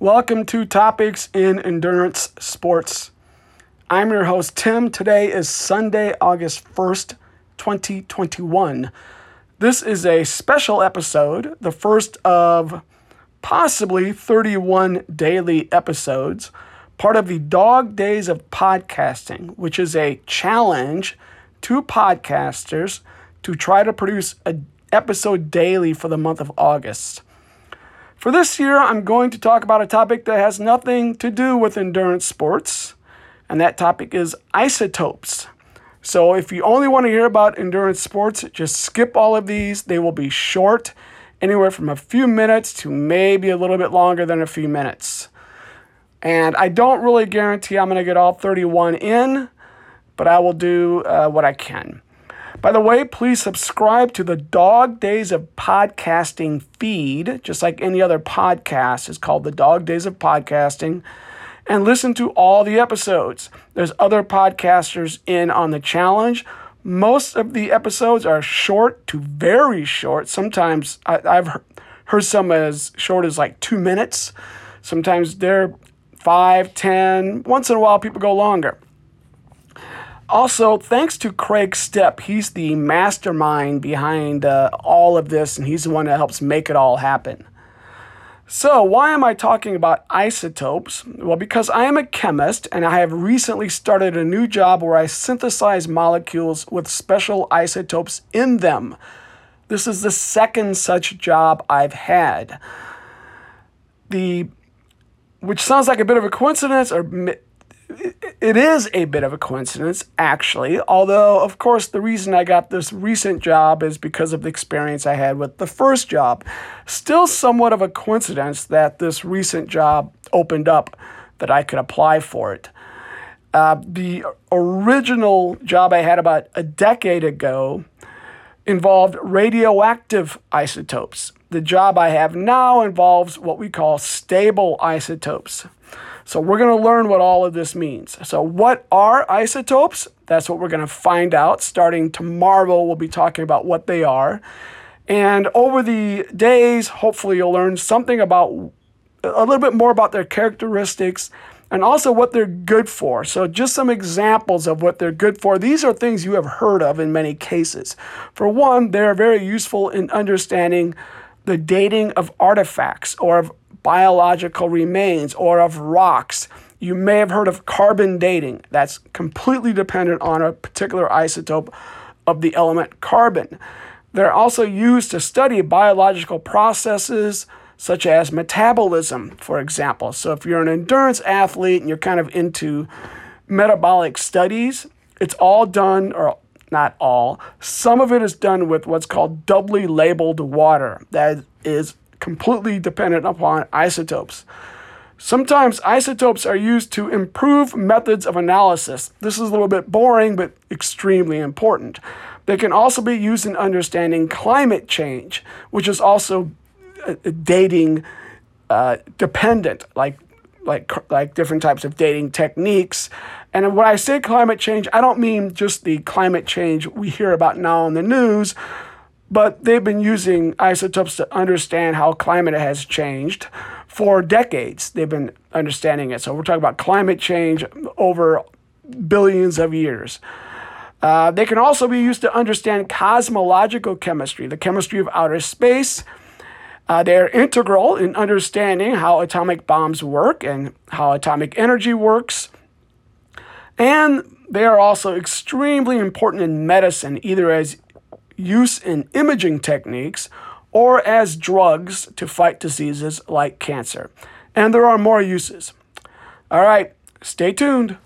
Welcome to Topics in Endurance Sports. I'm your host, Tim. Today is Sunday, August 1st, 2021. This is a special episode, the first of possibly 31 daily episodes, part of the Dog Days of Podcasting, which is a challenge to podcasters to try to produce an episode daily for the month of August. For this year, I'm going to talk about a topic that has nothing to do with endurance sports, and that topic is isotopes. So, if you only want to hear about endurance sports, just skip all of these. They will be short, anywhere from a few minutes to maybe a little bit longer than a few minutes. And I don't really guarantee I'm going to get all 31 in, but I will do uh, what I can. By the way, please subscribe to the Dog Days of Podcasting feed, just like any other podcast is called the Dog Days of Podcasting, and listen to all the episodes. There's other podcasters in on the challenge. Most of the episodes are short to very short. Sometimes I, have heard some as short as like two minutes. Sometimes they're five, ten. Once in a while, people go longer. Also, thanks to Kreg Steppe. He's the mastermind behind uh, all of this, and he's the one that helps make it all happen. So, why am I talking about isotopes? Well, because I am a chemist and I have recently started a new job where I synthesize molecules with special isotopes in them. This is the second such job I've had. The which sounds like a bit of a coincidence or it is a bit of a coincidence, actually. Although, of course, the reason I got this recent job is because of the experience I had with the first job. Still, somewhat of a coincidence that this recent job opened up that I could apply for it. Uh, the original job I had about a decade ago involved radioactive isotopes. The job I have now involves what we call stable isotopes. So we're going to learn what all of this means. So what are isotopes? That's what we're going to find out. Starting tomorrow, we'll be talking about what they are. And over the days, hopefully you'll learn something about a little bit more about their characteristics and also what they're good for. So, just some examples of what they're good for. These are things you have heard of in many cases. For one, they're very useful in understanding the dating of artifacts or of biological remains or of rocks. You may have heard of carbon dating. That's completely dependent on a particular isotope of the element carbon. They're also used to study biological processes such as metabolism, for example. So, if you're an endurance athlete and you're kind of into metabolic studies, it's all done, or not all, some of it is done with what's called doubly labeled water. That is completely dependent upon isotopes. Sometimes isotopes are used to improve methods of analysis. This is a little bit boring, but extremely important. They can also be used in understanding climate change, which is also uh, dating uh, dependent, like like like different types of dating techniques. And when I say climate change, I don't mean just the climate change we hear about now on the news, but they've been using isotopes to understand how climate has changed for decades. They've been understanding it. So we're talking about climate change over billions of years. Uh, they can also be used to understand cosmological chemistry, the chemistry of outer space. Uh, they're integral in understanding how atomic bombs work and how atomic energy works. And they are also extremely important in medicine, either as use in imaging techniques or as drugs to fight diseases like cancer. And there are more uses. All right, stay tuned.